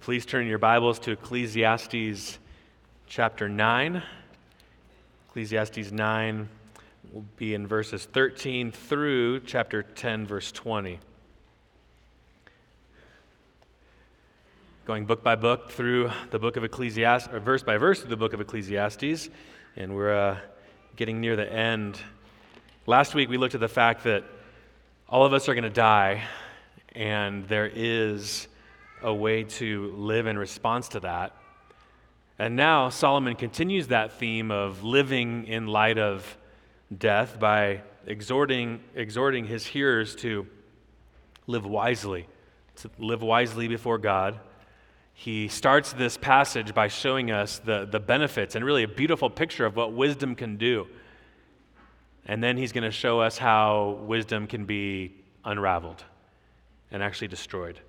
Please turn your Bibles to Ecclesiastes chapter 9. Ecclesiastes 9 will be in verses 13 through chapter 10, verse 20. Going book by book through the book of Ecclesiastes, or verse by verse through the book of Ecclesiastes, and we're uh, getting near the end. Last week we looked at the fact that all of us are going to die, and there is a way to live in response to that. And now Solomon continues that theme of living in light of death by exhorting, exhorting his hearers to live wisely, to live wisely before God. He starts this passage by showing us the, the benefits and really a beautiful picture of what wisdom can do. And then he's going to show us how wisdom can be unraveled and actually destroyed.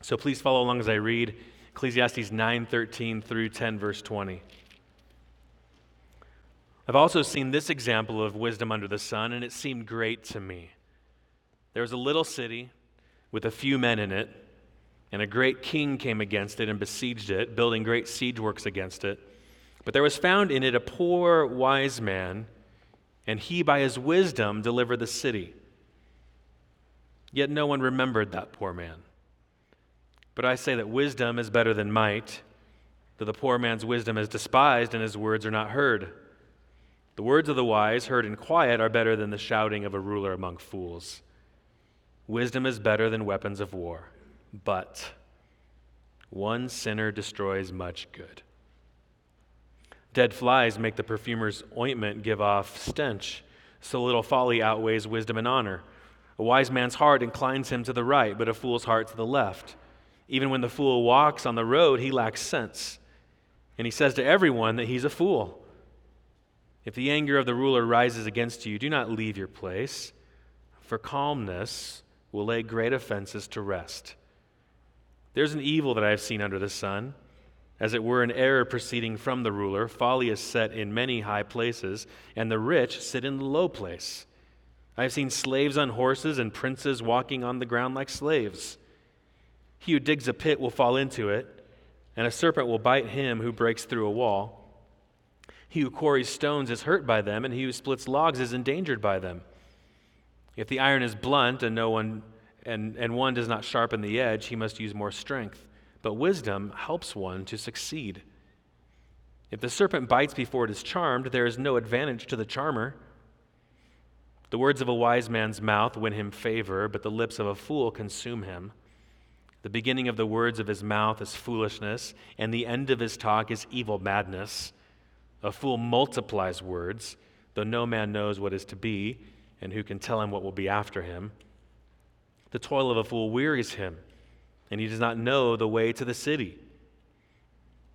So please follow along as I read Ecclesiastes 9:13 through 10 verse 20. I've also seen this example of wisdom under the sun and it seemed great to me. There was a little city with a few men in it, and a great king came against it and besieged it, building great siege works against it. But there was found in it a poor wise man, and he by his wisdom delivered the city. Yet no one remembered that poor man. But I say that wisdom is better than might, though the poor man's wisdom is despised and his words are not heard. The words of the wise, heard in quiet, are better than the shouting of a ruler among fools. Wisdom is better than weapons of war, but one sinner destroys much good. Dead flies make the perfumer's ointment give off stench, so little folly outweighs wisdom and honor. A wise man's heart inclines him to the right, but a fool's heart to the left. Even when the fool walks on the road, he lacks sense. And he says to everyone that he's a fool. If the anger of the ruler rises against you, do not leave your place, for calmness will lay great offenses to rest. There's an evil that I have seen under the sun, as it were an error proceeding from the ruler. Folly is set in many high places, and the rich sit in the low place. I have seen slaves on horses and princes walking on the ground like slaves. He who digs a pit will fall into it, and a serpent will bite him who breaks through a wall. He who quarries stones is hurt by them, and he who splits logs is endangered by them. If the iron is blunt and no one and, and one does not sharpen the edge, he must use more strength. But wisdom helps one to succeed. If the serpent bites before it is charmed, there is no advantage to the charmer. The words of a wise man's mouth win him favor, but the lips of a fool consume him. The beginning of the words of his mouth is foolishness, and the end of his talk is evil madness. A fool multiplies words, though no man knows what is to be, and who can tell him what will be after him. The toil of a fool wearies him, and he does not know the way to the city.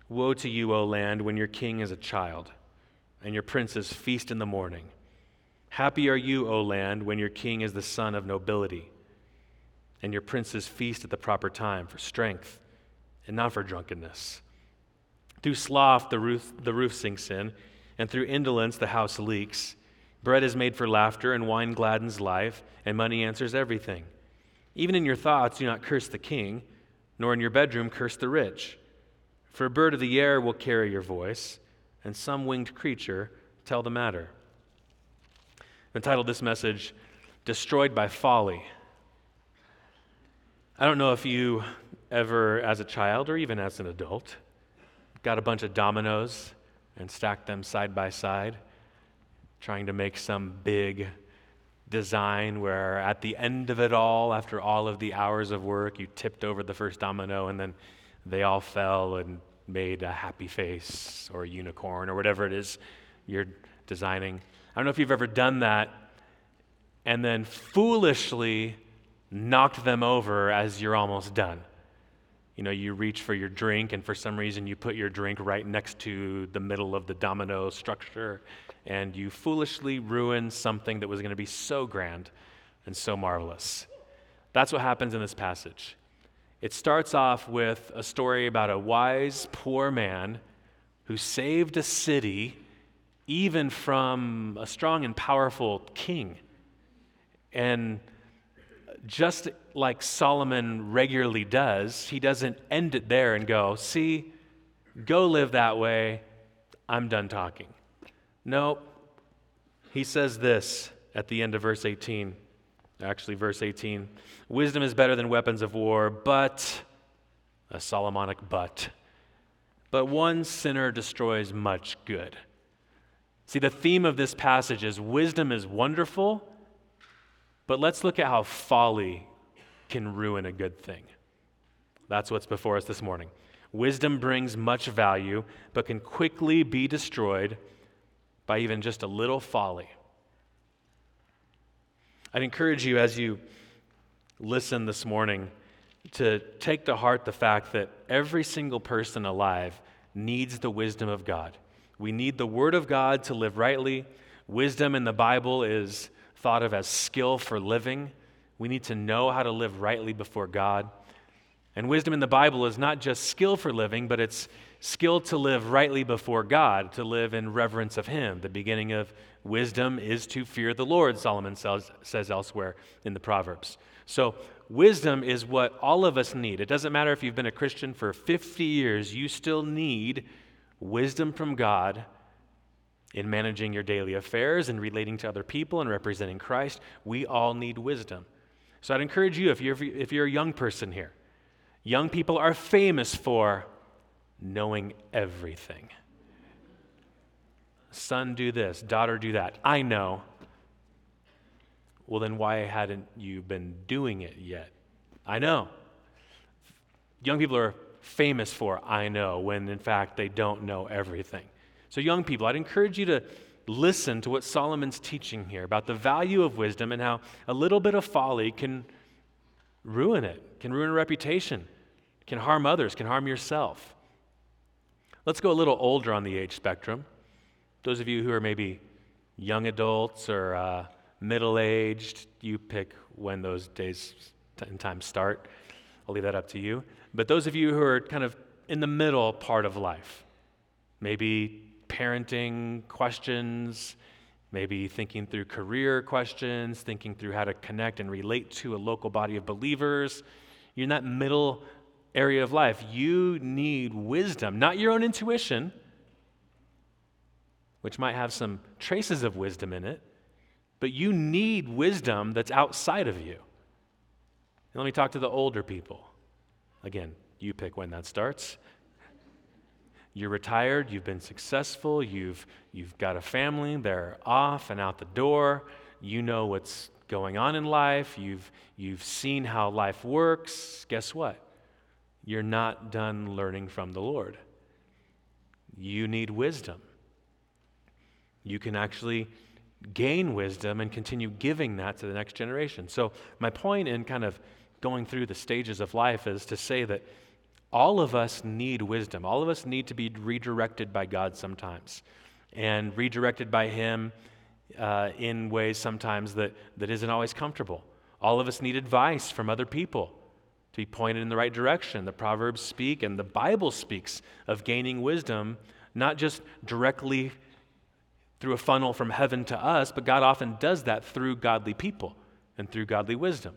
Woe to you, O land, when your king is a child, and your princes feast in the morning. Happy are you, O land, when your king is the son of nobility and your princes feast at the proper time for strength and not for drunkenness. Through sloth, the roof, the roof sinks in, and through indolence, the house leaks. Bread is made for laughter, and wine gladdens life, and money answers everything. Even in your thoughts, do not curse the king, nor in your bedroom curse the rich. For a bird of the air will carry your voice, and some winged creature tell the matter. I've entitled this message, Destroyed by Folly. I don't know if you ever, as a child or even as an adult, got a bunch of dominoes and stacked them side by side, trying to make some big design where at the end of it all, after all of the hours of work, you tipped over the first domino and then they all fell and made a happy face or a unicorn or whatever it is you're designing. I don't know if you've ever done that and then foolishly knocked them over as you're almost done. You know, you reach for your drink, and for some reason, you put your drink right next to the middle of the domino structure, and you foolishly ruin something that was going to be so grand and so marvelous. That's what happens in this passage. It starts off with a story about a wise, poor man who saved a city even from a strong and powerful king. And just like Solomon regularly does, he doesn't end it there and go, see, go live that way. I'm done talking. No, he says this at the end of verse 18. Actually, verse 18 Wisdom is better than weapons of war, but, a Solomonic but, but one sinner destroys much good. See, the theme of this passage is wisdom is wonderful, but let's look at how folly can ruin a good thing. That's what's before us this morning. Wisdom brings much value, but can quickly be destroyed by even just a little folly. I'd encourage you as you listen this morning to take to heart the fact that every single person alive needs the wisdom of God. We need the Word of God to live rightly. Wisdom in the Bible is thought of as skill for living. We need to know how to live rightly before God. And wisdom in the Bible is not just skill for living, but it's skill to live rightly before God, to live in reverence of Him. The beginning of wisdom is to fear the Lord, Solomon says, says elsewhere in the Proverbs. So, wisdom is what all of us need. It doesn't matter if you've been a Christian for 50 years, you still need wisdom from God in managing your daily affairs and relating to other people and representing Christ. We all need wisdom. So I'd encourage you, if you're, if you're a young person here, young people are famous for knowing everything. Son, do this, daughter, do that. I know. Well, then why hadn't you been doing it yet? I know. Young people are famous for I know when in fact they don't know everything. So, young people, I'd encourage you to listen to what Solomon's teaching here about the value of wisdom and how a little bit of folly can ruin it, can ruin a reputation, can harm others, can harm yourself. Let's go a little older on the age spectrum. Those of you who are maybe young adults or uh, middle aged, you pick when those days and times start. I'll leave that up to you. But those of you who are kind of in the middle part of life, maybe parenting questions, maybe thinking through career questions, thinking through how to connect and relate to a local body of believers. You're in that middle area of life. You need wisdom, not your own intuition, which might have some traces of wisdom in it, but you need wisdom that's outside of you. And let me talk to the older people. Again, you pick when that starts. You're retired, you've been successful, you've, you've got a family, they're off and out the door. You know what's going on in life, you've, you've seen how life works. Guess what? You're not done learning from the Lord. You need wisdom. You can actually gain wisdom and continue giving that to the next generation. So, my point in kind of going through the stages of life is to say that all of us need wisdom. All of us need to be redirected by God sometimes, and redirected by Him uh, in ways sometimes that, that isn't always comfortable. All of us need advice from other people to be pointed in the right direction. The Proverbs speak and the Bible speaks of gaining wisdom, not just directly through a funnel from heaven to us, but God often does that through godly people and through godly wisdom.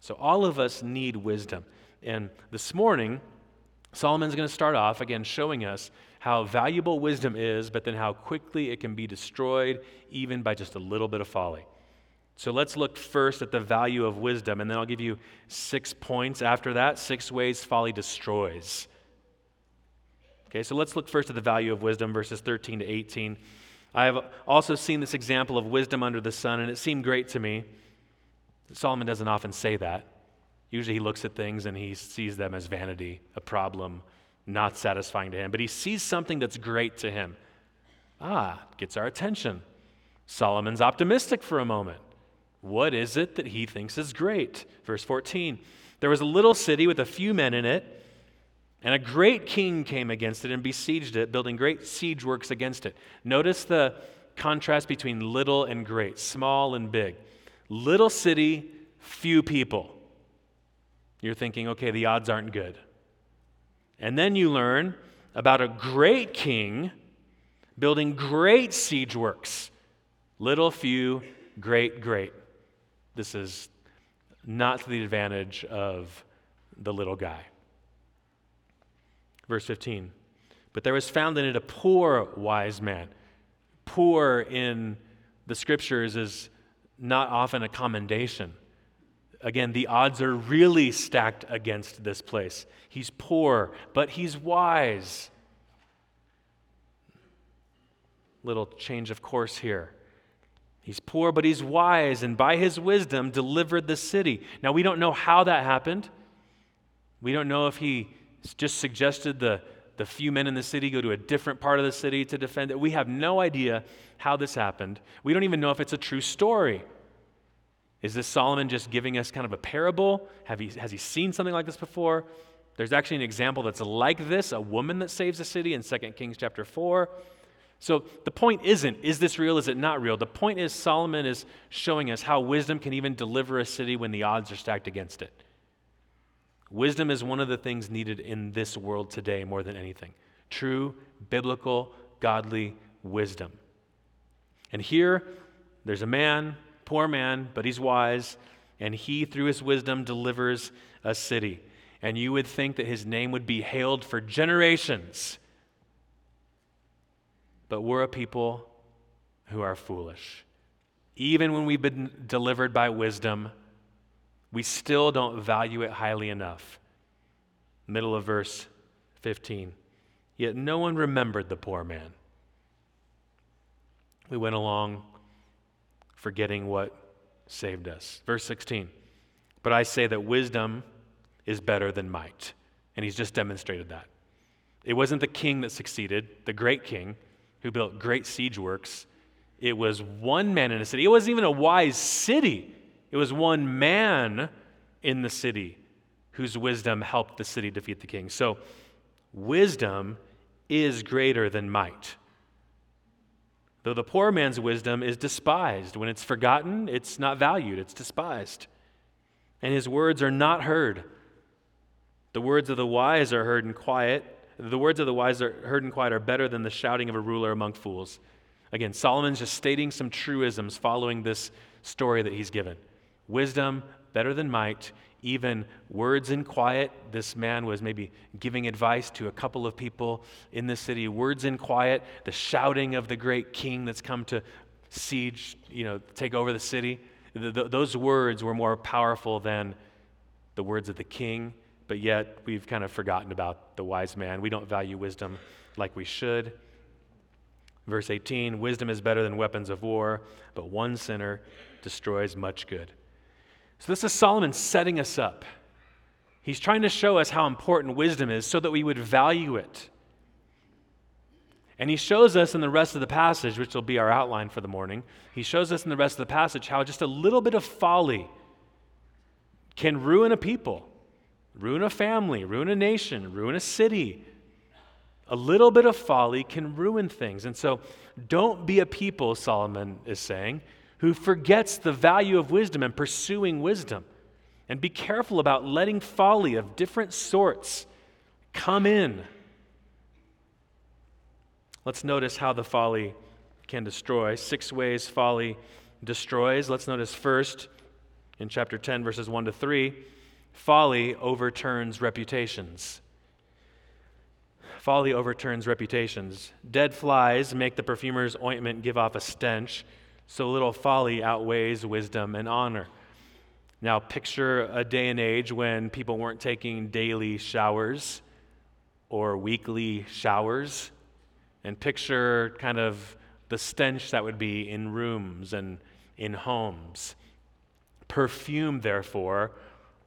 So all of us need wisdom. And this morning, Solomon's going to start off again showing us how valuable wisdom is, but then how quickly it can be destroyed even by just a little bit of folly. So let's look first at the value of wisdom, and then I'll give you six points after that six ways folly destroys. Okay, so let's look first at the value of wisdom, verses 13 to 18. I have also seen this example of wisdom under the sun, and it seemed great to me. Solomon doesn't often say that. Usually he looks at things and he sees them as vanity, a problem, not satisfying to him. But he sees something that's great to him. Ah, gets our attention. Solomon's optimistic for a moment. What is it that he thinks is great? Verse 14 There was a little city with a few men in it, and a great king came against it and besieged it, building great siege works against it. Notice the contrast between little and great, small and big. Little city, few people. You're thinking, okay, the odds aren't good. And then you learn about a great king building great siege works. Little, few, great, great. This is not to the advantage of the little guy. Verse 15. But there was found in it a poor wise man. Poor in the scriptures is not often a commendation. Again, the odds are really stacked against this place. He's poor, but he's wise. Little change of course here. He's poor, but he's wise, and by his wisdom delivered the city. Now, we don't know how that happened. We don't know if he just suggested the, the few men in the city go to a different part of the city to defend it. We have no idea how this happened. We don't even know if it's a true story. Is this Solomon just giving us kind of a parable? Have he, has he seen something like this before? There's actually an example that's like this a woman that saves a city in 2 Kings chapter 4. So the point isn't, is this real, is it not real? The point is, Solomon is showing us how wisdom can even deliver a city when the odds are stacked against it. Wisdom is one of the things needed in this world today more than anything. True, biblical, godly wisdom. And here, there's a man, poor man, but he's wise, and he, through his wisdom, delivers a city. And you would think that his name would be hailed for generations but we're a people who are foolish. Even when we've been delivered by wisdom, we still don't value it highly enough. Middle of verse 15. Yet no one remembered the poor man. We went along forgetting what saved us. Verse 16. But I say that wisdom is better than might. And he's just demonstrated that. It wasn't the king that succeeded, the great king who built great siege works. It was one man in a city. It wasn't even a wise city. It was one man in the city whose wisdom helped the city defeat the king. So, wisdom is greater than might. Though the poor man's wisdom is despised. When it's forgotten, it's not valued, it's despised. And his words are not heard. The words of the wise are heard in quiet, the words of the wise are heard in quiet are better than the shouting of a ruler among fools. Again, Solomon's just stating some truisms following this story that he's given. Wisdom, better than might, even words in quiet. This man was maybe giving advice to a couple of people in the city. Words in quiet, the shouting of the great king that's come to siege, you know, take over the city. The, the, those words were more powerful than the words of the king but yet we've kind of forgotten about the wise man. We don't value wisdom like we should. Verse 18 Wisdom is better than weapons of war, but one sinner destroys much good. So, this is Solomon setting us up. He's trying to show us how important wisdom is so that we would value it. And he shows us in the rest of the passage, which will be our outline for the morning, he shows us in the rest of the passage how just a little bit of folly can ruin a people ruin a family, ruin a nation, ruin a city. A little bit of folly can ruin things. And so don't be a people, Solomon is saying, who forgets the value of wisdom and pursuing wisdom. And be careful about letting folly of different sorts come in. Let's notice how the folly can destroy. Six ways folly destroys. Let's notice first in chapter 10, verses 1 to 3 Folly overturns reputations. Folly overturns reputations. Dead flies make the perfumer's ointment give off a stench, so little folly outweighs wisdom and honor. Now, picture a day and age when people weren't taking daily showers or weekly showers, and picture kind of the stench that would be in rooms and in homes. Perfume, therefore,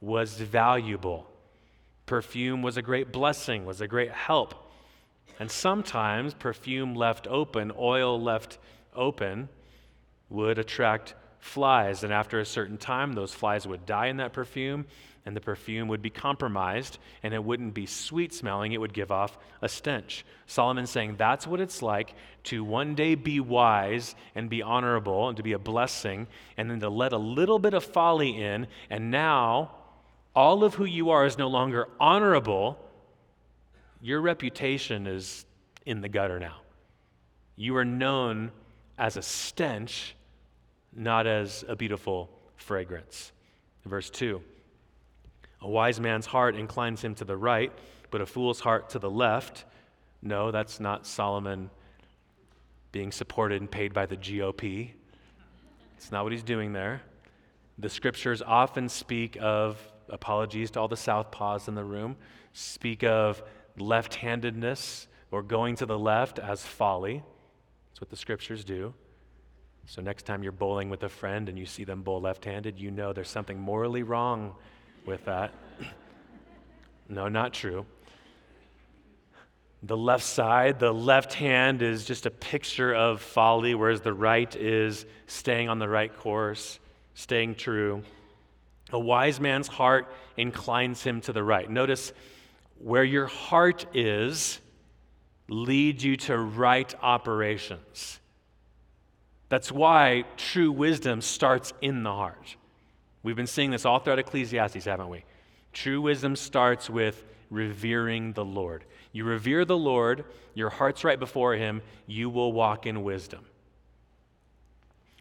was valuable. Perfume was a great blessing, was a great help. And sometimes perfume left open, oil left open, would attract flies. And after a certain time, those flies would die in that perfume, and the perfume would be compromised, and it wouldn't be sweet smelling, it would give off a stench. Solomon's saying that's what it's like to one day be wise and be honorable and to be a blessing, and then to let a little bit of folly in, and now all of who you are is no longer honorable, your reputation is in the gutter now. You are known as a stench, not as a beautiful fragrance. Verse 2 A wise man's heart inclines him to the right, but a fool's heart to the left. No, that's not Solomon being supported and paid by the GOP. It's not what he's doing there. The scriptures often speak of apologies to all the southpaws in the room, speak of left handedness or going to the left as folly. What the scriptures do. So, next time you're bowling with a friend and you see them bowl left handed, you know there's something morally wrong with that. no, not true. The left side, the left hand is just a picture of folly, whereas the right is staying on the right course, staying true. A wise man's heart inclines him to the right. Notice where your heart is leads you to right operations. That's why true wisdom starts in the heart. We've been seeing this all throughout Ecclesiastes, haven't we? True wisdom starts with revering the Lord. You revere the Lord, your heart's right before him, you will walk in wisdom.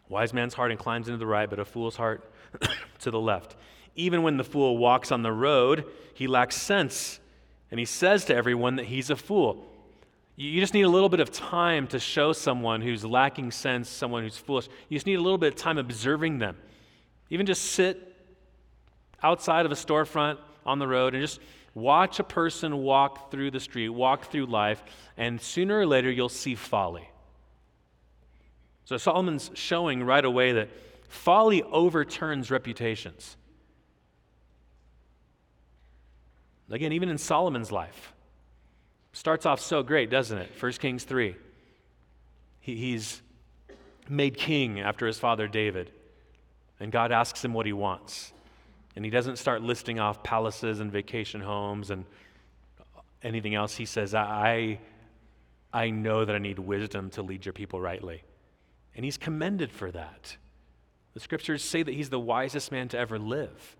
Wise man's heart inclines into the right, but a fool's heart to the left. Even when the fool walks on the road, he lacks sense, and he says to everyone that he's a fool. You just need a little bit of time to show someone who's lacking sense, someone who's foolish. You just need a little bit of time observing them. Even just sit outside of a storefront on the road and just watch a person walk through the street, walk through life, and sooner or later you'll see folly. So Solomon's showing right away that folly overturns reputations. Again, even in Solomon's life, Starts off so great, doesn't it? 1 Kings 3. He, he's made king after his father David, and God asks him what he wants. And he doesn't start listing off palaces and vacation homes and anything else. He says, I, I know that I need wisdom to lead your people rightly. And he's commended for that. The scriptures say that he's the wisest man to ever live.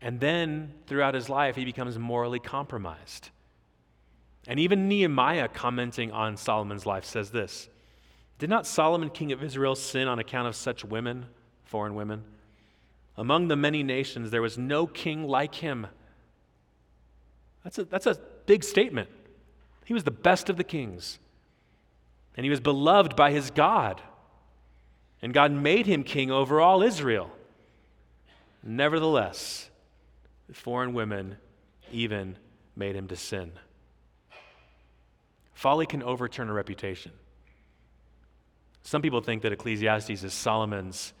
And then throughout his life, he becomes morally compromised. And even Nehemiah, commenting on Solomon's life, says this Did not Solomon, king of Israel, sin on account of such women, foreign women? Among the many nations, there was no king like him. That's a, that's a big statement. He was the best of the kings, and he was beloved by his God. And God made him king over all Israel. Nevertheless, foreign women even made him to sin. Folly can overturn a reputation. Some people think that Ecclesiastes is Solomon's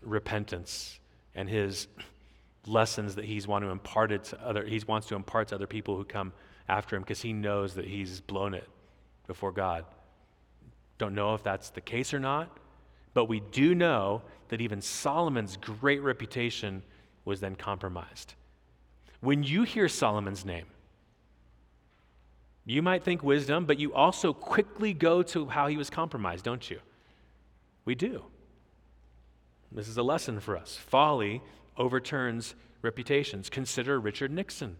repentance and his lessons that he's want to impart it to other he wants to impart to other people who come after him because he knows that he's blown it before God. Don't know if that's the case or not, but we do know that even Solomon's great reputation was then compromised. When you hear Solomon's name, you might think wisdom, but you also quickly go to how he was compromised, don't you? We do. This is a lesson for us. Folly overturns reputations. Consider Richard Nixon.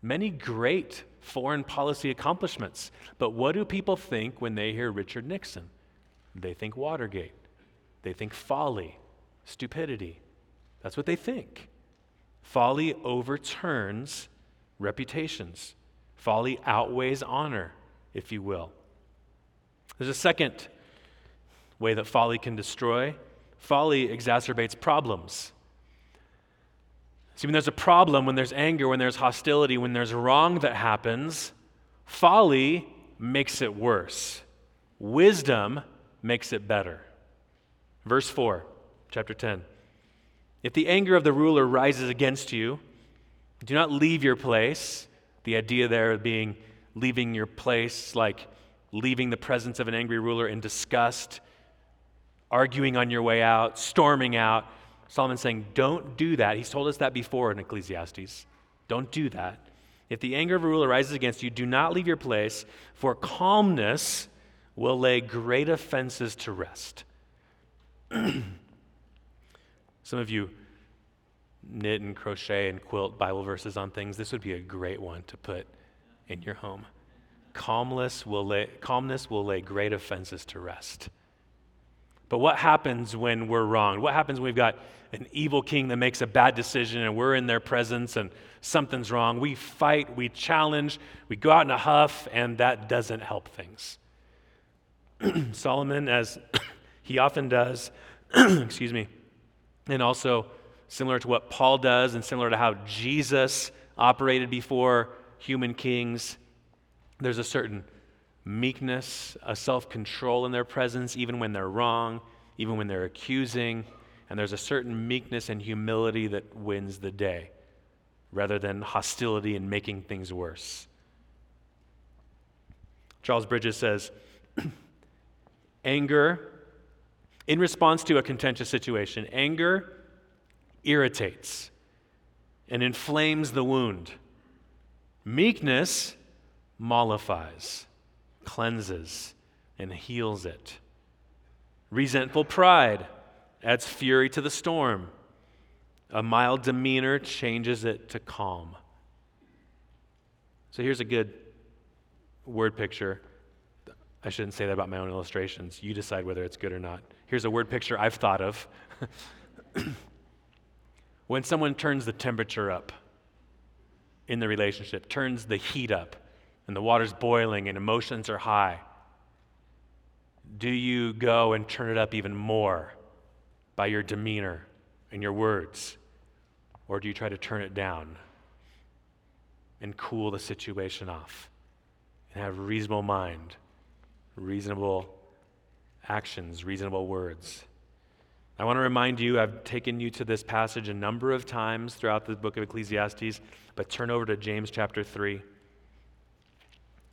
Many great foreign policy accomplishments, but what do people think when they hear Richard Nixon? They think Watergate, they think folly, stupidity. That's what they think. Folly overturns reputations. Folly outweighs honor, if you will. There's a second way that folly can destroy folly exacerbates problems. See, when there's a problem, when there's anger, when there's hostility, when there's wrong that happens, folly makes it worse. Wisdom makes it better. Verse 4, chapter 10. If the anger of the ruler rises against you, do not leave your place. The idea there of being leaving your place, like leaving the presence of an angry ruler in disgust, arguing on your way out, storming out. Solomon's saying, don't do that. He's told us that before in Ecclesiastes. Don't do that. If the anger of a ruler rises against you, do not leave your place, for calmness will lay great offenses to rest. Some of you knit and crochet and quilt Bible verses on things, this would be a great one to put in your home. Calmness will lay, calmness will lay great offenses to rest. But what happens when we're wrong? What happens when we've got an evil king that makes a bad decision and we're in their presence and something's wrong? We fight, we challenge, we go out in a huff, and that doesn't help things. Solomon, as he often does, excuse me, and also similar to what Paul does and similar to how Jesus operated before human kings, there's a certain meekness, a self control in their presence, even when they're wrong, even when they're accusing. And there's a certain meekness and humility that wins the day rather than hostility and making things worse. Charles Bridges says, anger, in response to a contentious situation, anger irritates and inflames the wound. Meekness mollifies cleanses and heals it. Resentful pride adds fury to the storm. A mild demeanor changes it to calm. So here's a good word picture. I shouldn't say that about my own illustrations. You decide whether it's good or not. Here's a word picture I've thought of. when someone turns the temperature up in the relationship, turns the heat up, and the water's boiling and emotions are high, do you go and turn it up even more by your demeanor and your words? Or do you try to turn it down and cool the situation off and have reasonable mind, reasonable actions, reasonable words? I want to remind you, I've taken you to this passage a number of times throughout the book of Ecclesiastes, but turn over to James chapter 3.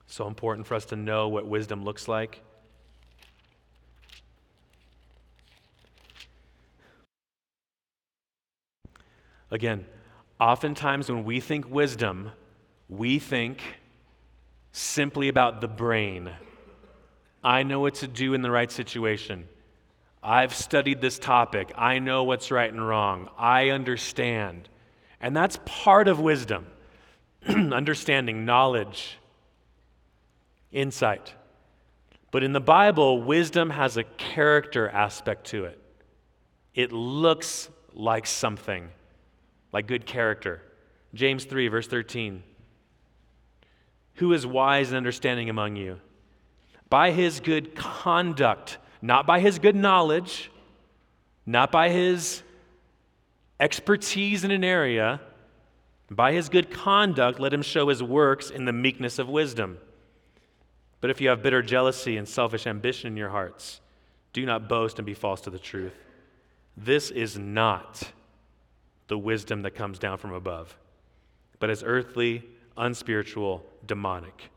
So important for us to know what wisdom looks like. Again, oftentimes when we think wisdom, we think simply about the brain. I know what to do in the right situation. I've studied this topic. I know what's right and wrong. I understand. And that's part of wisdom understanding, knowledge, insight. But in the Bible, wisdom has a character aspect to it. It looks like something, like good character. James 3, verse 13. Who is wise and understanding among you? By his good conduct, not by his good knowledge, not by his expertise in an area, by his good conduct, let him show his works in the meekness of wisdom. But if you have bitter jealousy and selfish ambition in your hearts, do not boast and be false to the truth. This is not the wisdom that comes down from above, but is earthly, unspiritual, demonic.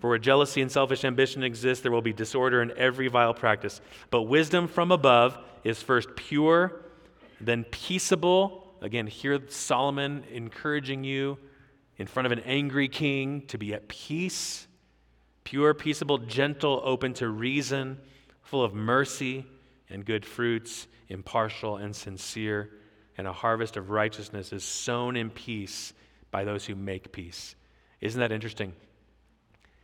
For where jealousy and selfish ambition exist, there will be disorder in every vile practice. But wisdom from above is first pure, then peaceable. Again, hear Solomon encouraging you in front of an angry king to be at peace pure, peaceable, gentle, open to reason, full of mercy and good fruits, impartial and sincere. And a harvest of righteousness is sown in peace by those who make peace. Isn't that interesting?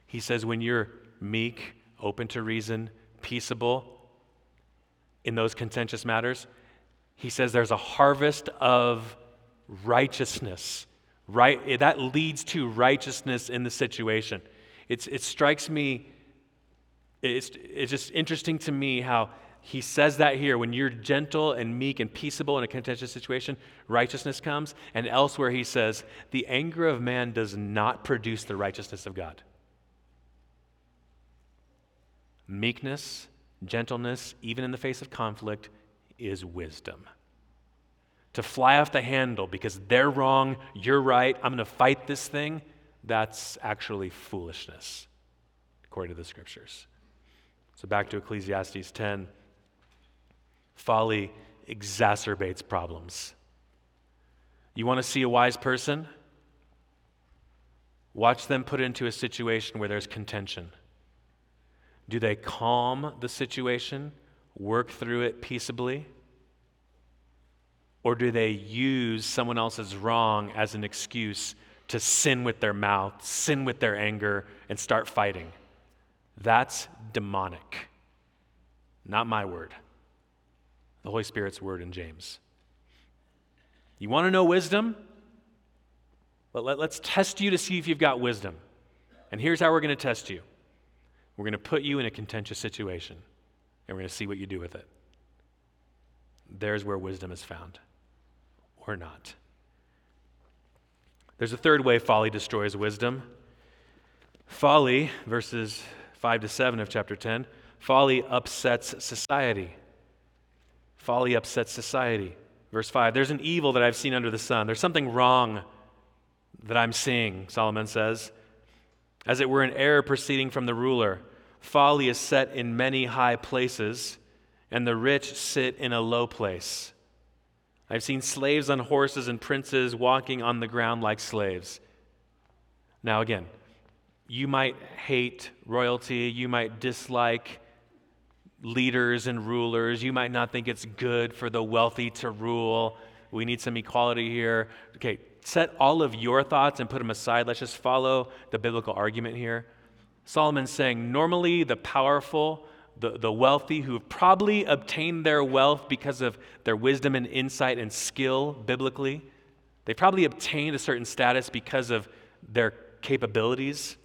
He says, when you're meek, open to reason, peaceable in those contentious matters, he says there's a harvest of righteousness. Right, that leads to righteousness in the situation. It's, it strikes me, it's, it's just interesting to me how he says that here. When you're gentle and meek and peaceable in a contentious situation, righteousness comes. And elsewhere he says, the anger of man does not produce the righteousness of God. Meekness, gentleness, even in the face of conflict, is wisdom. To fly off the handle because they're wrong, you're right, I'm going to fight this thing that's actually foolishness, according to the scriptures. So back to Ecclesiastes 10. Folly exacerbates problems. You want to see a wise person? Watch them put into a situation where there's contention. Do they calm the situation, work through it peaceably? Or do they use someone else's wrong as an excuse to sin with their mouth, sin with their anger, and start fighting. That's demonic. Not my word. the Holy Spirit's word in James. You want to know wisdom? Let, us test you to see if you've got wisdom. And here's how we're going to test you we're going to put you in a contentious situation, and we're going to see what you do with it. There's where wisdom is found, or not. There's a third way folly destroys wisdom. Folly, verses 5 to 7 of chapter 10, folly upsets society. Folly upsets society. Verse 5 There's an evil that I've seen under the sun. There's something wrong that I'm seeing, Solomon says. As it were an error proceeding from the ruler. Folly is set in many high places, and the rich sit in a low place. I've seen slaves on horses and princes walking on the ground like slaves. Now, again, you might hate royalty, you might dislike leaders and rulers, you might not think it's good for the wealthy to rule. We need some equality here. Okay, set all of your thoughts and put them aside. Let's just follow the biblical argument here. Solomon's saying normally the powerful, the, the wealthy who have probably obtained their wealth because of their wisdom and insight and skill biblically, they probably obtained a certain status because of their capabilities.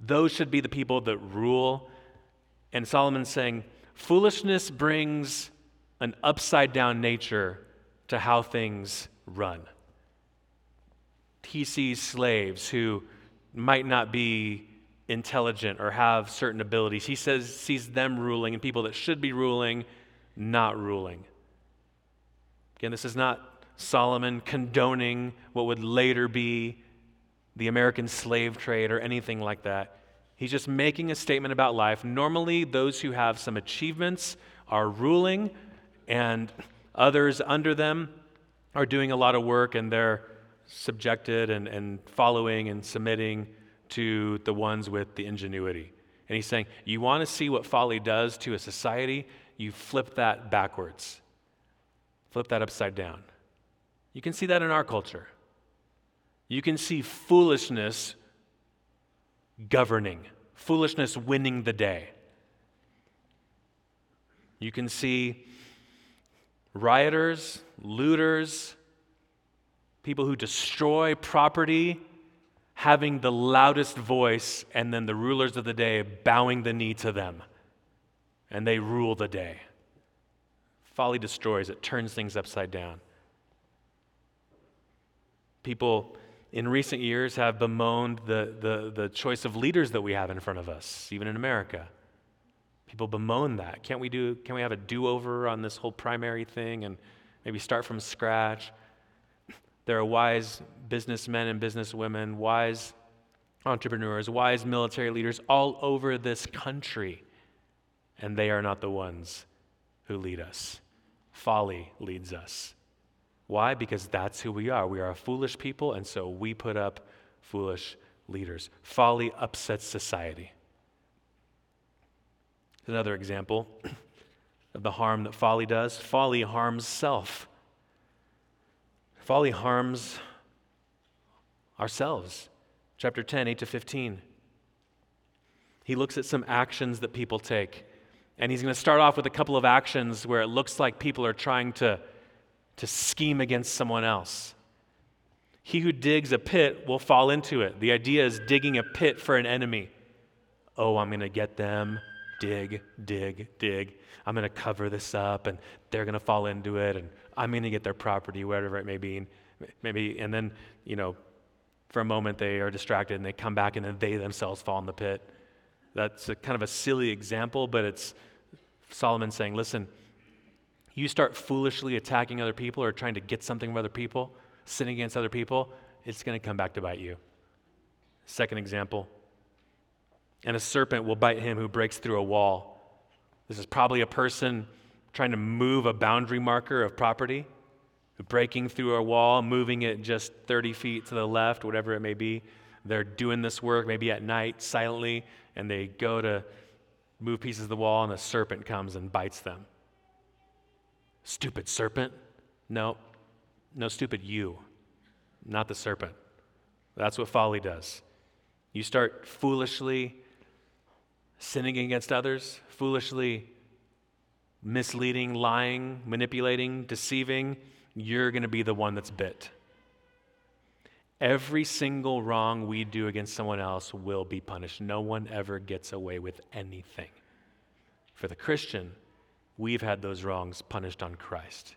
Those should be the people that rule. And Solomon's saying, foolishness brings an upside down nature to how things run. He sees slaves who might not be intelligent or have certain abilities. He says sees them ruling and people that should be ruling not ruling. Again, this is not Solomon condoning what would later be the American slave trade or anything like that. He's just making a statement about life. Normally, those who have some achievements are ruling, and others under them are doing a lot of work and they're subjected and, and following and submitting to the ones with the ingenuity. And he's saying, You want to see what folly does to a society? You flip that backwards, flip that upside down. You can see that in our culture. You can see foolishness governing, foolishness winning the day. You can see rioters, looters, people who destroy property having the loudest voice, and then the rulers of the day bowing the knee to them. And they rule the day. Folly destroys, it turns things upside down. People in recent years have bemoaned the, the, the choice of leaders that we have in front of us, even in America. People bemoan that. Can't we, do, can we have a do over on this whole primary thing and maybe start from scratch? There are wise businessmen and businesswomen, wise entrepreneurs, wise military leaders all over this country, and they are not the ones who lead us. Folly leads us. Why? Because that's who we are. We are a foolish people, and so we put up foolish leaders. Folly upsets society. Another example of the harm that folly does folly harms self. Folly harms ourselves. Chapter 10, 8 to 15. He looks at some actions that people take. And he's going to start off with a couple of actions where it looks like people are trying to, to scheme against someone else. He who digs a pit will fall into it. The idea is digging a pit for an enemy. Oh, I'm going to get them. Dig, dig, dig. I'm going to cover this up, and they're going to fall into it, and I'm going to get their property, whatever it may be. Maybe, and then, you know, for a moment they are distracted and they come back and then they themselves fall in the pit. That's a, kind of a silly example, but it's Solomon saying, listen, you start foolishly attacking other people or trying to get something from other people, sin against other people, it's going to come back to bite you. Second example, and a serpent will bite him who breaks through a wall. This is probably a person trying to move a boundary marker of property, breaking through a wall, moving it just 30 feet to the left, whatever it may be. They're doing this work maybe at night silently, and they go to move pieces of the wall, and a serpent comes and bites them. Stupid serpent? No, no, stupid you, not the serpent. That's what folly does. You start foolishly sinning against others, foolishly misleading, lying, manipulating, deceiving, you're going to be the one that's bit. Every single wrong we do against someone else will be punished. No one ever gets away with anything. For the Christian, we've had those wrongs punished on Christ.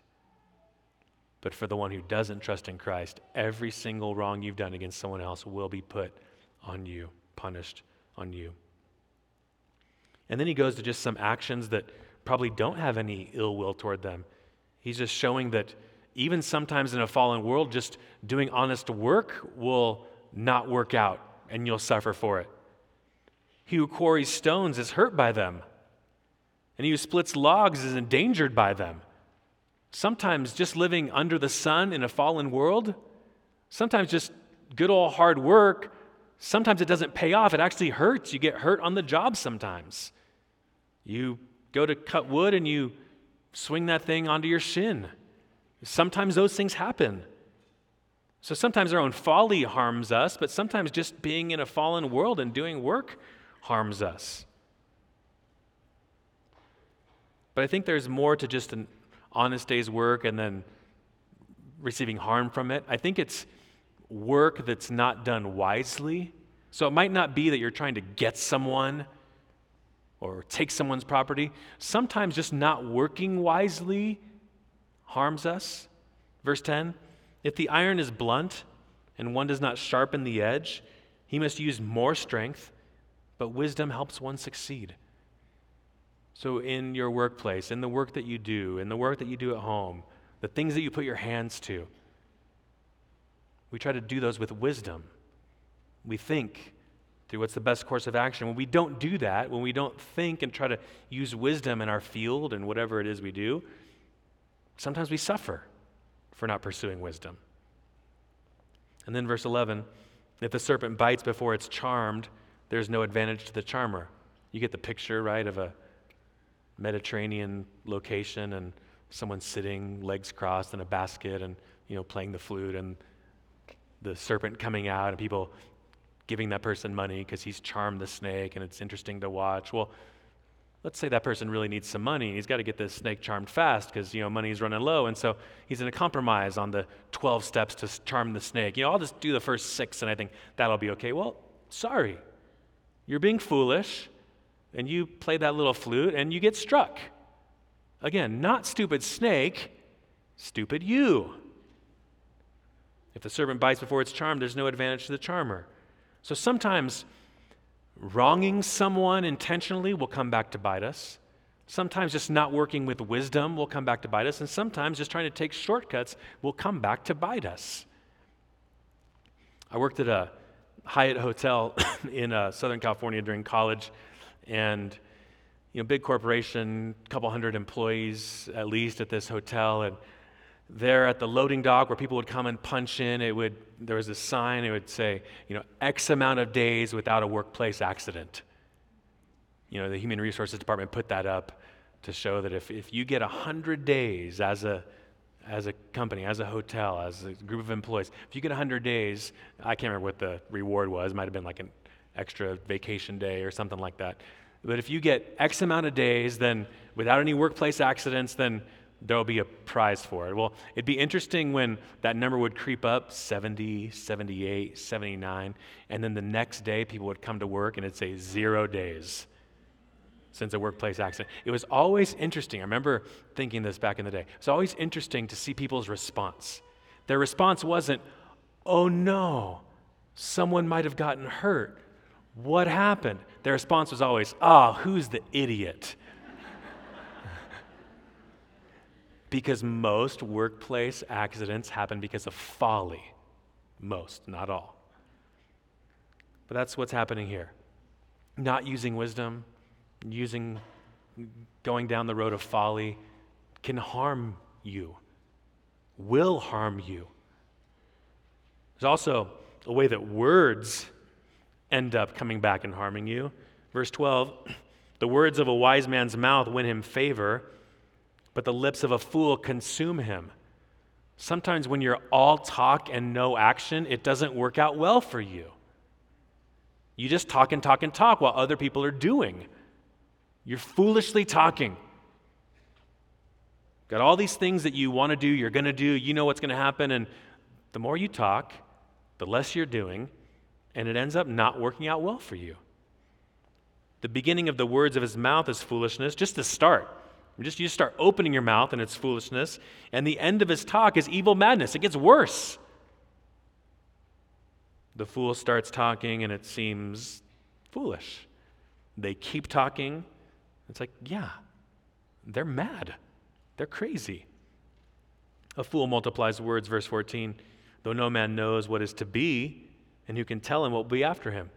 But for the one who doesn't trust in Christ, every single wrong you've done against someone else will be put on you, punished on you. And then he goes to just some actions that probably don't have any ill will toward them. He's just showing that even sometimes in a fallen world, just doing honest work will not work out and you'll suffer for it. He who quarries stones is hurt by them, and he who splits logs is endangered by them. Sometimes just living under the sun in a fallen world, sometimes just good old hard work, sometimes it doesn't pay off. It actually hurts. You get hurt on the job sometimes. You go to cut wood and you swing that thing onto your shin. Sometimes those things happen. So sometimes our own folly harms us, but sometimes just being in a fallen world and doing work harms us. But I think there's more to just an honest day's work and then receiving harm from it. I think it's work that's not done wisely. So it might not be that you're trying to get someone or take someone's property. Sometimes just not working wisely harms us. Verse 10 If the iron is blunt and one does not sharpen the edge, he must use more strength, but wisdom helps one succeed. So, in your workplace, in the work that you do, in the work that you do at home, the things that you put your hands to, we try to do those with wisdom. We think through what's the best course of action. When we don't do that, when we don't think and try to use wisdom in our field and whatever it is we do, sometimes we suffer for not pursuing wisdom. And then verse 11 if the serpent bites before it's charmed, there's no advantage to the charmer. You get the picture, right, of a Mediterranean location and someone sitting, legs crossed in a basket and, you know, playing the flute and the serpent coming out and people giving that person money because he's charmed the snake and it's interesting to watch. Well, let's say that person really needs some money. and He's got to get this snake charmed fast because, you know, money's running low. And so he's in a compromise on the 12 steps to charm the snake. You know, I'll just do the first six and I think that'll be okay. Well, sorry. You're being foolish and you play that little flute and you get struck. Again, not stupid snake, stupid you. If the serpent bites before it's charmed, there's no advantage to the charmer. So sometimes wronging someone intentionally will come back to bite us. Sometimes just not working with wisdom will come back to bite us. And sometimes just trying to take shortcuts will come back to bite us. I worked at a Hyatt hotel in uh, Southern California during college, and you know, big corporation, a couple hundred employees at least at this hotel, and there at the loading dock where people would come and punch in, it would there was a sign, it would say, you know, X amount of days without a workplace accident. You know, the Human Resources Department put that up to show that if, if you get 100 days as a, as a company, as a hotel, as a group of employees, if you get 100 days, I can't remember what the reward was, might have been like an extra vacation day or something like that. But if you get X amount of days, then without any workplace accidents, then there'll be a prize for it. Well, it'd be interesting when that number would creep up 70, 78, 79, and then the next day people would come to work and it'd say zero days since a workplace accident. It was always interesting. I remember thinking this back in the day. It's always interesting to see people's response. Their response wasn't, oh no, someone might have gotten hurt. What happened? Their response was always, ah, oh, who's the idiot? Because most workplace accidents happen because of folly. Most, not all. But that's what's happening here. Not using wisdom, using going down the road of folly can harm you, will harm you. There's also a way that words end up coming back and harming you. Verse 12 the words of a wise man's mouth win him favor but the lips of a fool consume him. Sometimes when you're all talk and no action, it doesn't work out well for you. You just talk and talk and talk while other people are doing. You're foolishly talking. Got all these things that you want to do, you're going to do, you know what's going to happen. And the more you talk, the less you're doing, and it ends up not working out well for you. The beginning of the words of his mouth is foolishness, just to start. Just you just start opening your mouth and it's foolishness, and the end of his talk is evil madness. It gets worse. The fool starts talking and it seems foolish. They keep talking. It's like, yeah, they're mad. They're crazy. A fool multiplies words, verse 14, though no man knows what is to be, and who can tell him what will be after him.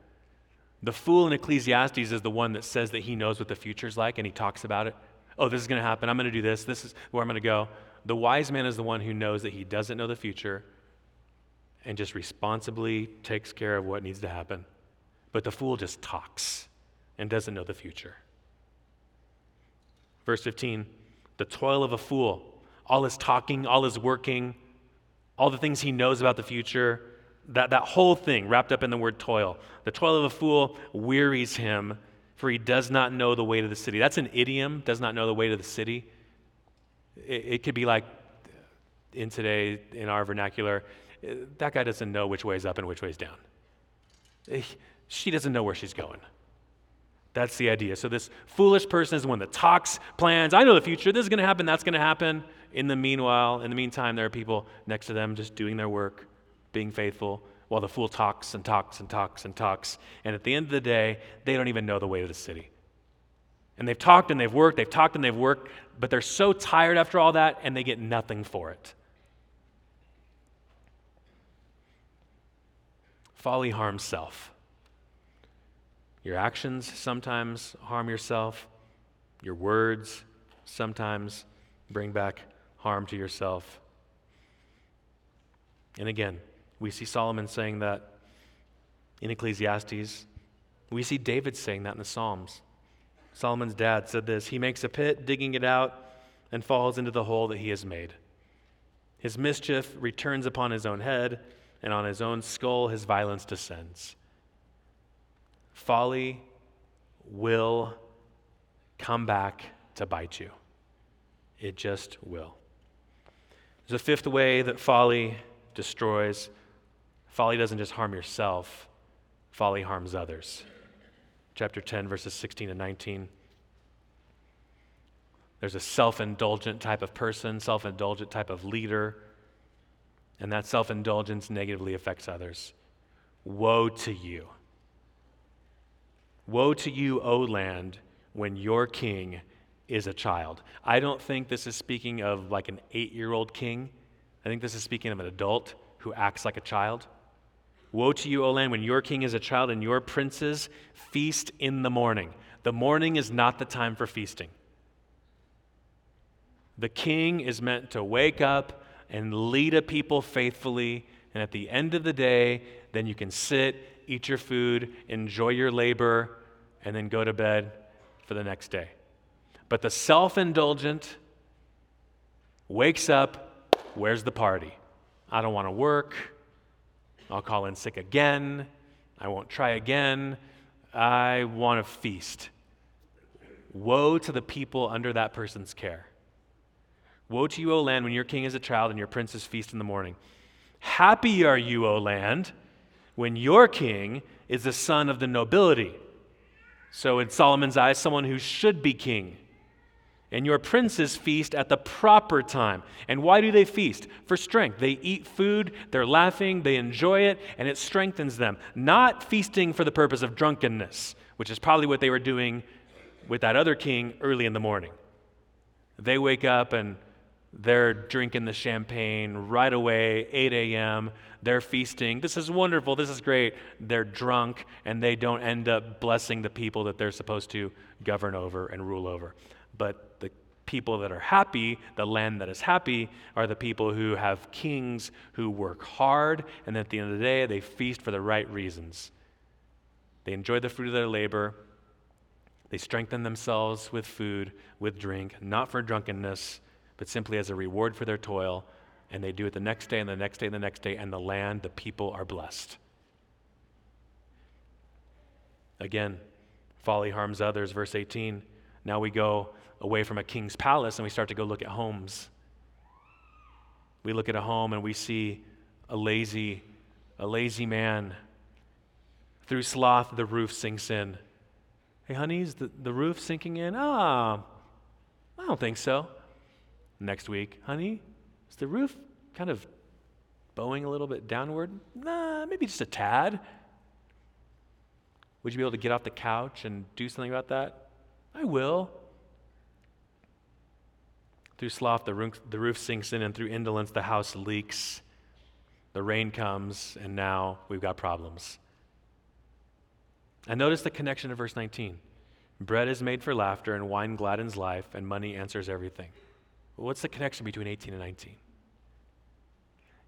The fool in Ecclesiastes is the one that says that he knows what the future is like and he talks about it. Oh, this is going to happen. I'm going to do this. This is where I'm going to go. The wise man is the one who knows that he doesn't know the future and just responsibly takes care of what needs to happen. But the fool just talks and doesn't know the future. Verse 15 the toil of a fool, all his talking, all his working, all the things he knows about the future, that, that whole thing wrapped up in the word toil. The toil of a fool wearies him, for he does not know the way to the city. That's an idiom, does not know the way to the city. It, it could be like in today, in our vernacular, that guy doesn't know which way is up and which way is down. Eh, she doesn't know where she's going. That's the idea. So, this foolish person is the one that talks, plans. I know the future. This is going to happen. That's going to happen. In the meanwhile, in the meantime, there are people next to them just doing their work, being faithful, while the fool talks and talks and talks and talks. And at the end of the day, they don't even know the way to the city. And they've talked and they've worked, they've talked and they've worked, but they're so tired after all that and they get nothing for it. Folly harms self. Your actions sometimes harm yourself. Your words sometimes bring back harm to yourself. And again, we see Solomon saying that in Ecclesiastes. We see David saying that in the Psalms. Solomon's dad said this He makes a pit, digging it out, and falls into the hole that he has made. His mischief returns upon his own head, and on his own skull his violence descends. Folly will come back to bite you. It just will. There's a fifth way that folly destroys. Folly doesn't just harm yourself, folly harms others. Chapter 10, verses 16 and 19. There's a self indulgent type of person, self indulgent type of leader, and that self indulgence negatively affects others. Woe to you Woe to you, O land, when your king is a child. I don't think this is speaking of like an eight year old king. I think this is speaking of an adult who acts like a child. Woe to you, O land, when your king is a child and your princes feast in the morning. The morning is not the time for feasting. The king is meant to wake up and lead a people faithfully, and at the end of the day, then you can sit, eat your food, enjoy your labor, and then go to bed for the next day. But the self indulgent wakes up, where's the party? I don't want to work. I'll call in sick again. I won't try again. I want to feast. Woe to the people under that person's care. Woe to you, O land, when your king is a child and your princes feast in the morning. Happy are you, O land, when your king is the son of the nobility so, in Solomon's eyes, someone who should be king. And your princes feast at the proper time. And why do they feast? For strength. They eat food, they're laughing, they enjoy it, and it strengthens them. Not feasting for the purpose of drunkenness, which is probably what they were doing with that other king early in the morning. They wake up and they're drinking the champagne right away, 8 a.m. They're feasting. This is wonderful. This is great. They're drunk and they don't end up blessing the people that they're supposed to govern over and rule over. But the people that are happy, the land that is happy, are the people who have kings who work hard and at the end of the day, they feast for the right reasons. They enjoy the fruit of their labor. They strengthen themselves with food, with drink, not for drunkenness but simply as a reward for their toil. And they do it the next day and the next day and the next day, and the land, the people are blessed. Again, folly harms others. Verse 18 Now we go away from a king's palace and we start to go look at homes. We look at a home and we see a lazy, a lazy man. Through sloth, the roof sinks in. Hey, honey, is the, the roof sinking in? Ah, I don't think so. Next week, honey, is the roof kind of bowing a little bit downward? Nah, maybe just a tad. Would you be able to get off the couch and do something about that? I will. Through sloth, the roof, the roof sinks in, and through indolence, the house leaks. The rain comes, and now we've got problems. And notice the connection to verse 19. Bread is made for laughter, and wine gladdens life, and money answers everything. what's the connection between 18 and 19?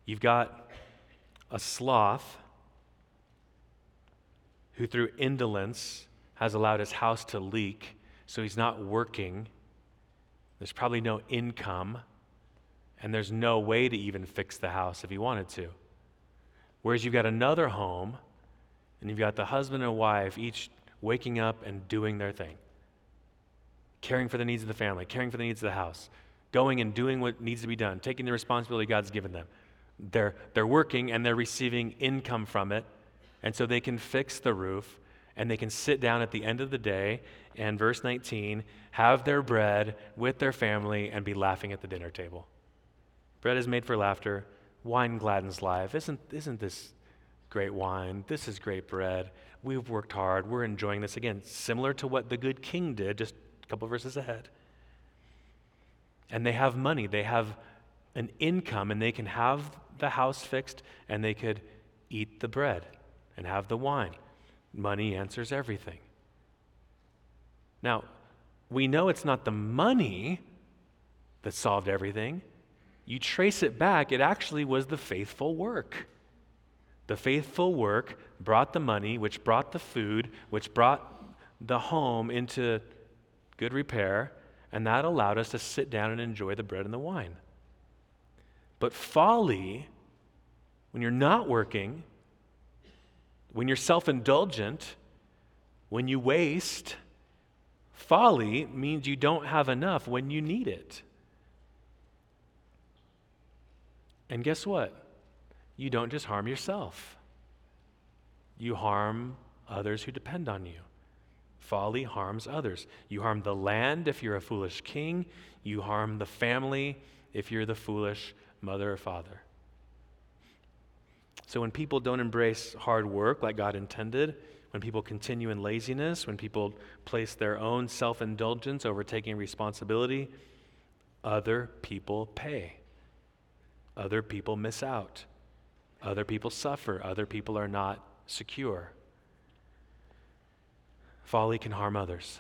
You've got a sloth who, through indolence, has allowed his house to leak, so he's not working. There's probably no income, and there's no way to even fix the house if he wanted to. Whereas you've got another home, and you've got the husband and wife each waking up and doing their thing, caring for the needs of the family, caring for the needs of the house, going and doing what needs to be done, taking the responsibility God's given them. They're, they're working and they're receiving income from it, and so they can fix the roof and they can sit down at the end of the day and, verse 19, have their bread with their family and be laughing at the dinner table. Bread is made for laughter, wine gladdens life. Isn't, isn't this great wine? This is great bread. We've worked hard. We're enjoying this. Again, similar to what the good king did just a couple verses ahead. And they have money, they have an income, and they can have the house fixed and they could eat the bread and have the wine. Money answers everything. Now, we know it's not the money that solved everything. You trace it back, it actually was the faithful work. The faithful work brought the money, which brought the food, which brought the home into good repair, and that allowed us to sit down and enjoy the bread and the wine. But folly, when you're not working, when you're self indulgent, when you waste, folly means you don't have enough when you need it. And guess what? You don't just harm yourself, you harm others who depend on you. Folly harms others. You harm the land if you're a foolish king, you harm the family if you're the foolish mother or father. So when people don't embrace hard work like God intended, when people continue in laziness, when people place their own self indulgence over taking responsibility, other people pay. Other people miss out. Other people suffer. Other people are not secure. Folly can harm others.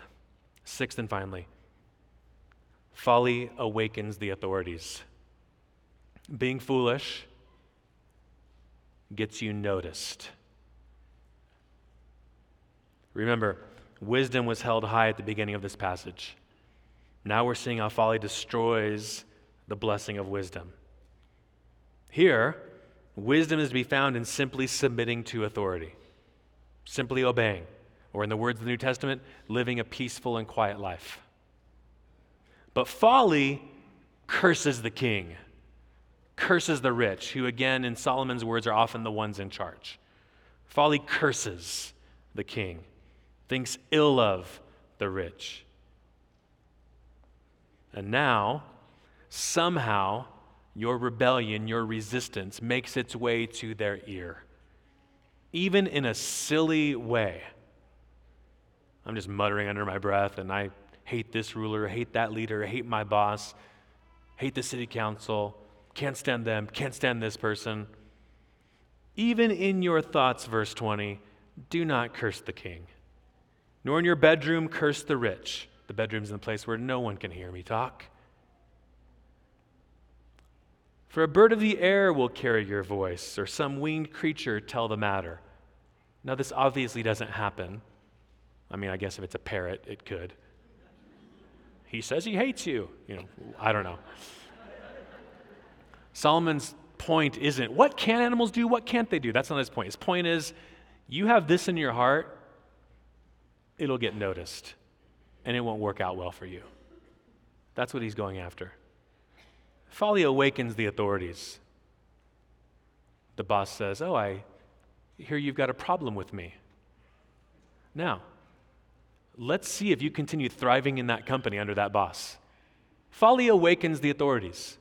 Sixth and finally, folly awakens the authorities. Being foolish gets you noticed. Remember, wisdom was held high at the beginning of this passage. Now we're seeing how folly destroys the blessing of wisdom. Here, wisdom is to be found in simply submitting to authority, simply obeying, or in the words of the New Testament, living a peaceful and quiet life. But folly curses the king curses the rich, who, again, in Solomon's words, are often the ones in charge. Folly curses the king, thinks ill of the rich. And now, somehow, your rebellion, your resistance makes its way to their ear, even in a silly way. I'm just muttering under my breath, and I hate this ruler, hate that leader, hate my boss, hate the city council can't stand them, can't stand this person. Even in your thoughts, verse 20, do not curse the king, nor in your bedroom curse the rich. The bedroom's in the place where no one can hear me talk. For a bird of the air will carry your voice, or some winged creature tell the matter. Now, this obviously doesn't happen. I mean, I guess if it's a parrot, it could. He says he hates you. You know, I don't know. Solomon's point isn't what can animals do, what can't they do? That's not his point. His point is you have this in your heart, it'll get noticed. and it won't work out well for you. That's what he's going after. Folly awakens the authorities. The boss says, Oh, I hear you've got a problem with me. Now, let's see if you continue thriving in that company under that boss. Folly awakens the authorities.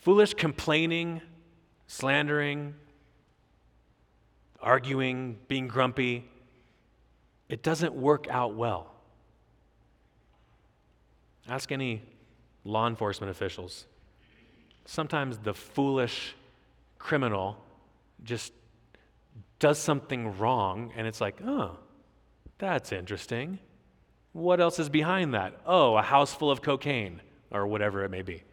Foolish complaining, slandering, arguing, being grumpy, it doesn't work out well. Ask any law enforcement officials. Sometimes the foolish criminal just does something wrong, and it's like, oh, that's interesting. What else is behind that? Oh, a house full of cocaine, or whatever it may be.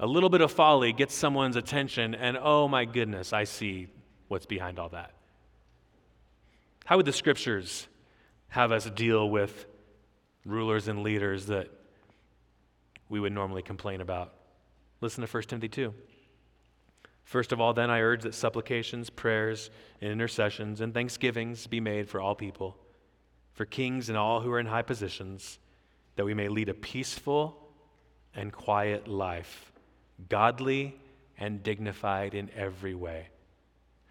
A little bit of folly gets someone's attention, and oh my goodness, I see what's behind all that. How would the scriptures have us deal with rulers and leaders that we would normally complain about? Listen to 1 Timothy 2. First of all, then I urge that supplications, prayers, and intercessions and thanksgivings be made for all people, for kings and all who are in high positions, that we may lead a peaceful and quiet life, godly and dignified in every way.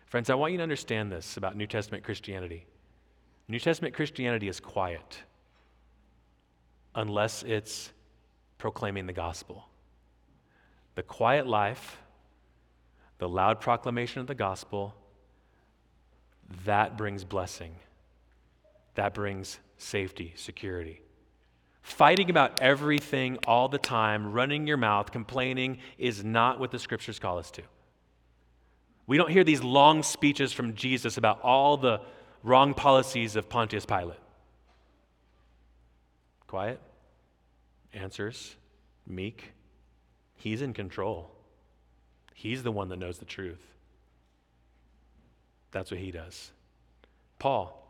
Friends, I want you to understand this about New Testament Christianity. New Testament Christianity is quiet unless it's proclaiming the gospel. The quiet life, the loud proclamation of the gospel, that brings blessing. That brings safety, security. Fighting about everything all the time, running your mouth, complaining, is not what the scriptures call us to. We don't hear these long speeches from Jesus about all the wrong policies of Pontius Pilate. Quiet, answers, meek. He's in control. He's the one that knows the truth. That's what he does. Paul,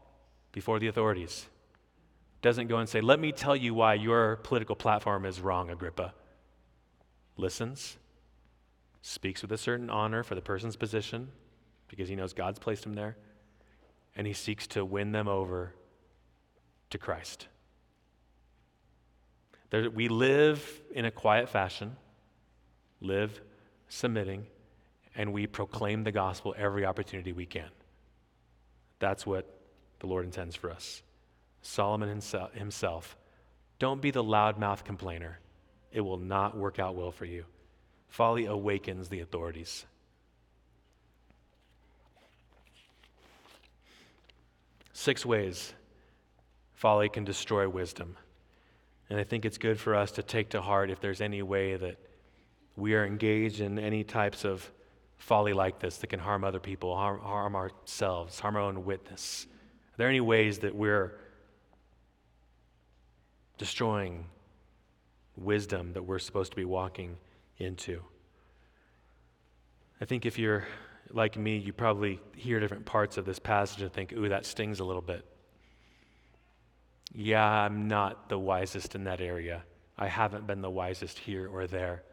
before the authorities, doesn't go and say, Let me tell you why your political platform is wrong, Agrippa. Listens, speaks with a certain honor for the person's position because he knows God's placed him there, and he seeks to win them over to Christ. There, we live in a quiet fashion, live submitting, and we proclaim the gospel every opportunity we can. That's what the Lord intends for us. Solomon himself, don't be the loudmouth complainer. It will not work out well for you. Folly awakens the authorities. Six ways folly can destroy wisdom. And I think it's good for us to take to heart if there's any way that we are engaged in any types of folly like this that can harm other people, harm, harm ourselves, harm our own witness. Are there any ways that we're destroying wisdom that we're supposed to be walking into. I think if you're like me, you probably hear different parts of this passage and think, ooh, that stings a little bit. Yeah, I'm not the wisest in that area. I haven't been the wisest here or there.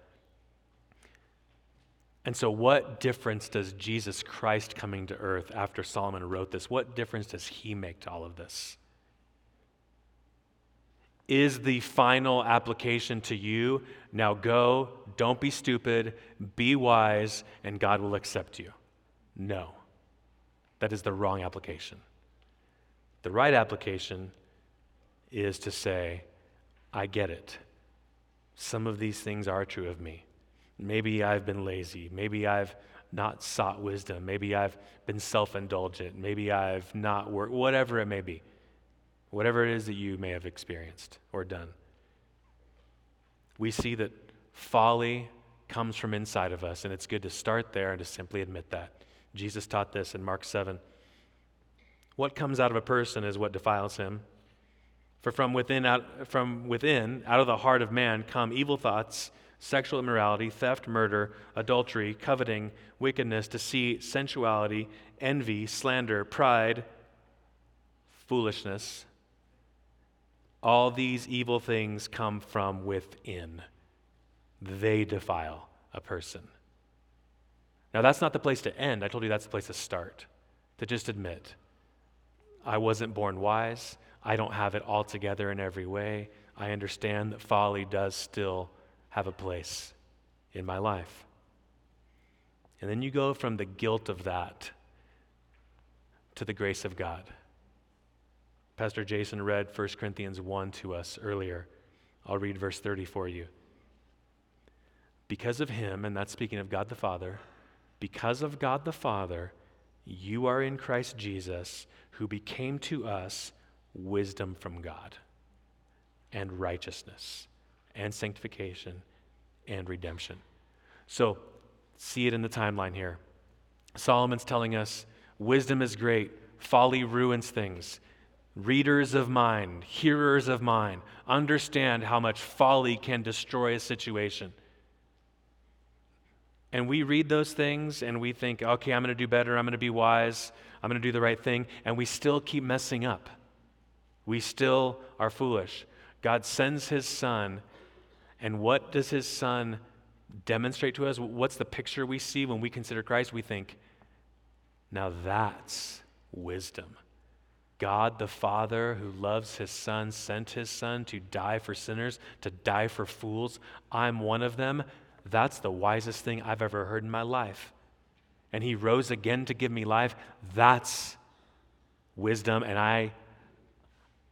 And so, what difference does Jesus Christ coming to earth after Solomon wrote this, what difference does he make to all of this? Is the final application to you. Now go, don't be stupid, be wise, and God will accept you. No. That is the wrong application. The right application is to say, I get it. Some of these things are true of me. Maybe I've been lazy. Maybe I've not sought wisdom. Maybe I've been self indulgent. Maybe I've not worked, whatever it may be whatever it is that you may have experienced or done. We see that folly comes from inside of us, and it's good to start there and to simply admit that. Jesus taught this in Mark 7. What comes out of a person is what defiles him. For from within, out, from within, out of the heart of man, come evil thoughts, sexual immorality, theft, murder, adultery, coveting, wickedness, deceit, sensuality, envy, slander, pride, foolishness. All these evil things come from within, they defile a person. Now, that's not the place to end. I told you that's the place to start, to just admit I wasn't born wise. I don't have it all together in every way. I understand that folly does still have a place in my life. And then you go from the guilt of that to the grace of God. Pastor Jason read 1 Corinthians 1 to us earlier. I'll read verse 30 for you. Because of him, and that's speaking of God the Father, because of God the Father, you are in Christ Jesus, who became to us wisdom from God, and righteousness, and sanctification, and redemption. So, see it in the timeline here. Solomon's telling us wisdom is great, folly ruins things. Readers of mine, hearers of mine, understand how much folly can destroy a situation. And we read those things and we think, okay, I'm going to do better, I'm going to be wise, I'm going to do the right thing, and we still keep messing up. We still are foolish. God sends his son, and what does his son demonstrate to us? What's the picture we see when we consider Christ? We think, now that's wisdom. God the Father, who loves his Son, sent his Son to die for sinners, to die for fools. I'm one of them. That's the wisest thing I've ever heard in my life. And he rose again to give me life. That's wisdom, and I,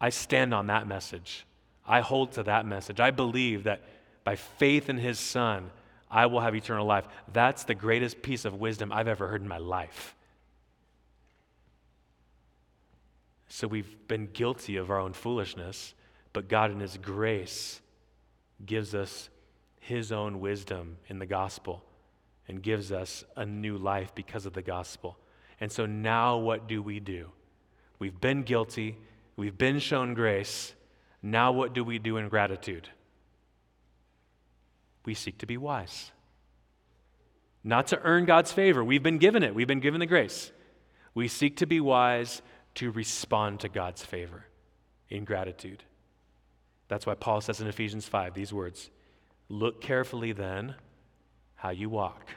I stand on that message. I hold to that message. I believe that by faith in his Son, I will have eternal life. That's the greatest piece of wisdom I've ever heard in my life. So we've been guilty of our own foolishness, but God, in His grace, gives us His own wisdom in the gospel and gives us a new life because of the gospel. And so now what do we do? We've been guilty, we've been shown grace. Now what do we do in gratitude? We seek to be wise. Not to earn God's favor. We've been given it, we've been given the grace. We seek to be wise to respond to God's favor in gratitude. That's why Paul says in Ephesians 5 these words Look carefully then how you walk,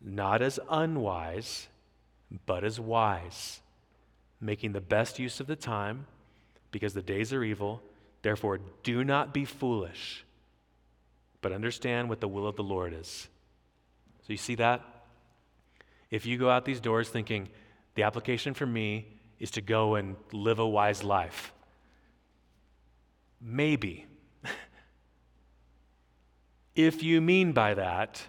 not as unwise, but as wise, making the best use of the time, because the days are evil. Therefore, do not be foolish, but understand what the will of the Lord is. So, you see that? If you go out these doors thinking, the application for me is to go and live a wise life. Maybe. if you mean by that,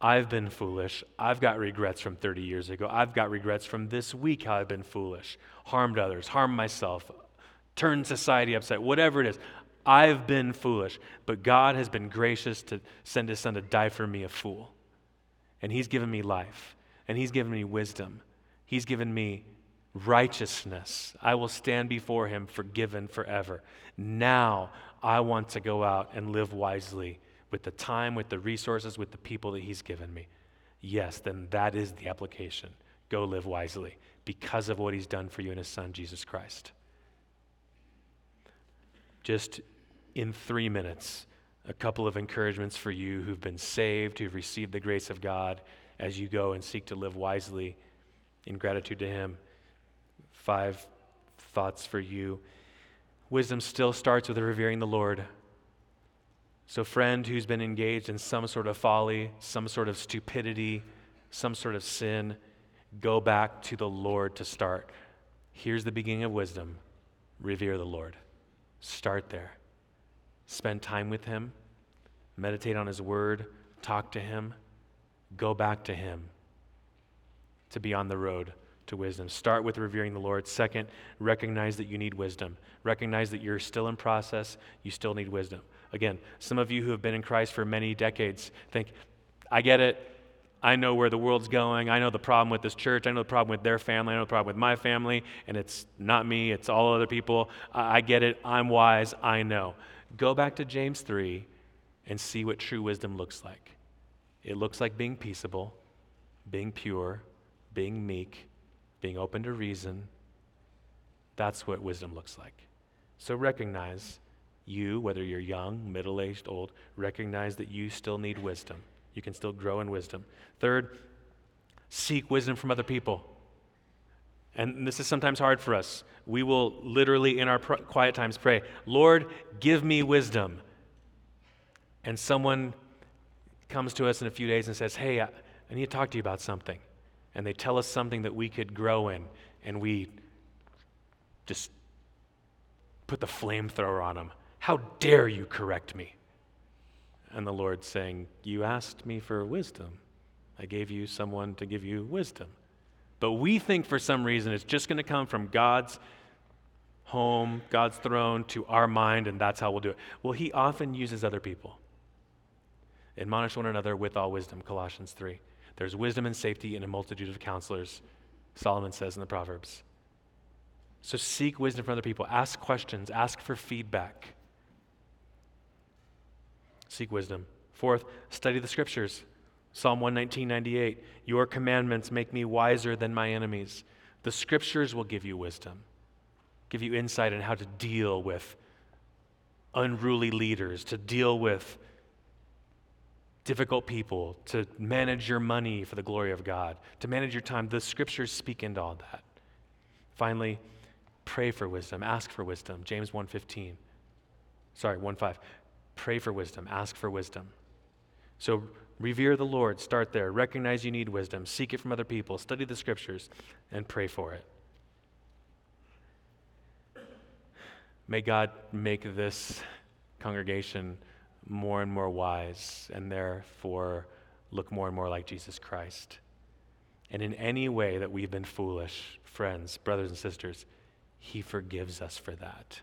I've been foolish. I've got regrets from 30 years ago. I've got regrets from this week how I've been foolish, harmed others, harmed myself, turned society upside, whatever it is. I've been foolish, but God has been gracious to send his son to die for me, a fool. And he's given me life and He's given me wisdom. He's given me righteousness. I will stand before Him forgiven forever. Now I want to go out and live wisely with the time, with the resources, with the people that He's given me. Yes, then that is the application. Go live wisely because of what He's done for you in His Son, Jesus Christ. Just in three minutes, a couple of encouragements for you who've been saved, who've received the grace of God as you go and seek to live wisely in gratitude to Him. Five thoughts for you. Wisdom still starts with revering the Lord. So, friend who's been engaged in some sort of folly, some sort of stupidity, some sort of sin, go back to the Lord to start. Here's the beginning of wisdom revere the Lord. Start there. Spend time with Him, meditate on His Word, talk to Him. Go back to Him to be on the road to wisdom. Start with revering the Lord. Second, recognize that you need wisdom. Recognize that you're still in process, you still need wisdom. Again, some of you who have been in Christ for many decades think, I get it. I know where the world's going. I know the problem with this church. I know the problem with their family. I know the problem with my family. And it's not me, it's all other people. I get it. I'm wise. I know. Go back to James 3 and see what true wisdom looks like. It looks like being peaceable, being pure, being meek, being open to reason. That's what wisdom looks like. So recognize you, whether you're young, middle aged, old, recognize that you still need wisdom. You can still grow in wisdom. Third, seek wisdom from other people. And this is sometimes hard for us. We will literally, in our pr- quiet times, pray, Lord, give me wisdom. And someone comes to us in a few days and says, Hey, I, I need to talk to you about something. And they tell us something that we could grow in, and we just put the flamethrower on them. How dare you correct me? And the Lord's saying, You asked me for wisdom. I gave you someone to give you wisdom. But we think for some reason it's just going to come from God's home, God's throne to our mind, and that's how we'll do it. Well, He often uses other people. Admonish one another with all wisdom, Colossians 3. There's wisdom and safety in a multitude of counselors, Solomon says in the Proverbs. So seek wisdom from other people. Ask questions, ask for feedback. Seek wisdom. Fourth, study the scriptures. Psalm 119, 98. Your commandments make me wiser than my enemies. The scriptures will give you wisdom, give you insight in how to deal with unruly leaders, to deal with difficult people, to manage your money for the glory of God, to manage your time. The scriptures speak into all that. Finally, pray for wisdom, ask for wisdom. James 1:15. Sorry, 1:5. Pray for wisdom, ask for wisdom. So revere the Lord, start there. Recognize you need wisdom, seek it from other people, study the scriptures, and pray for it. May God make this congregation more and more wise and therefore look more and more like Jesus Christ. And in any way that we've been foolish, friends, brothers, and sisters, He forgives us for that.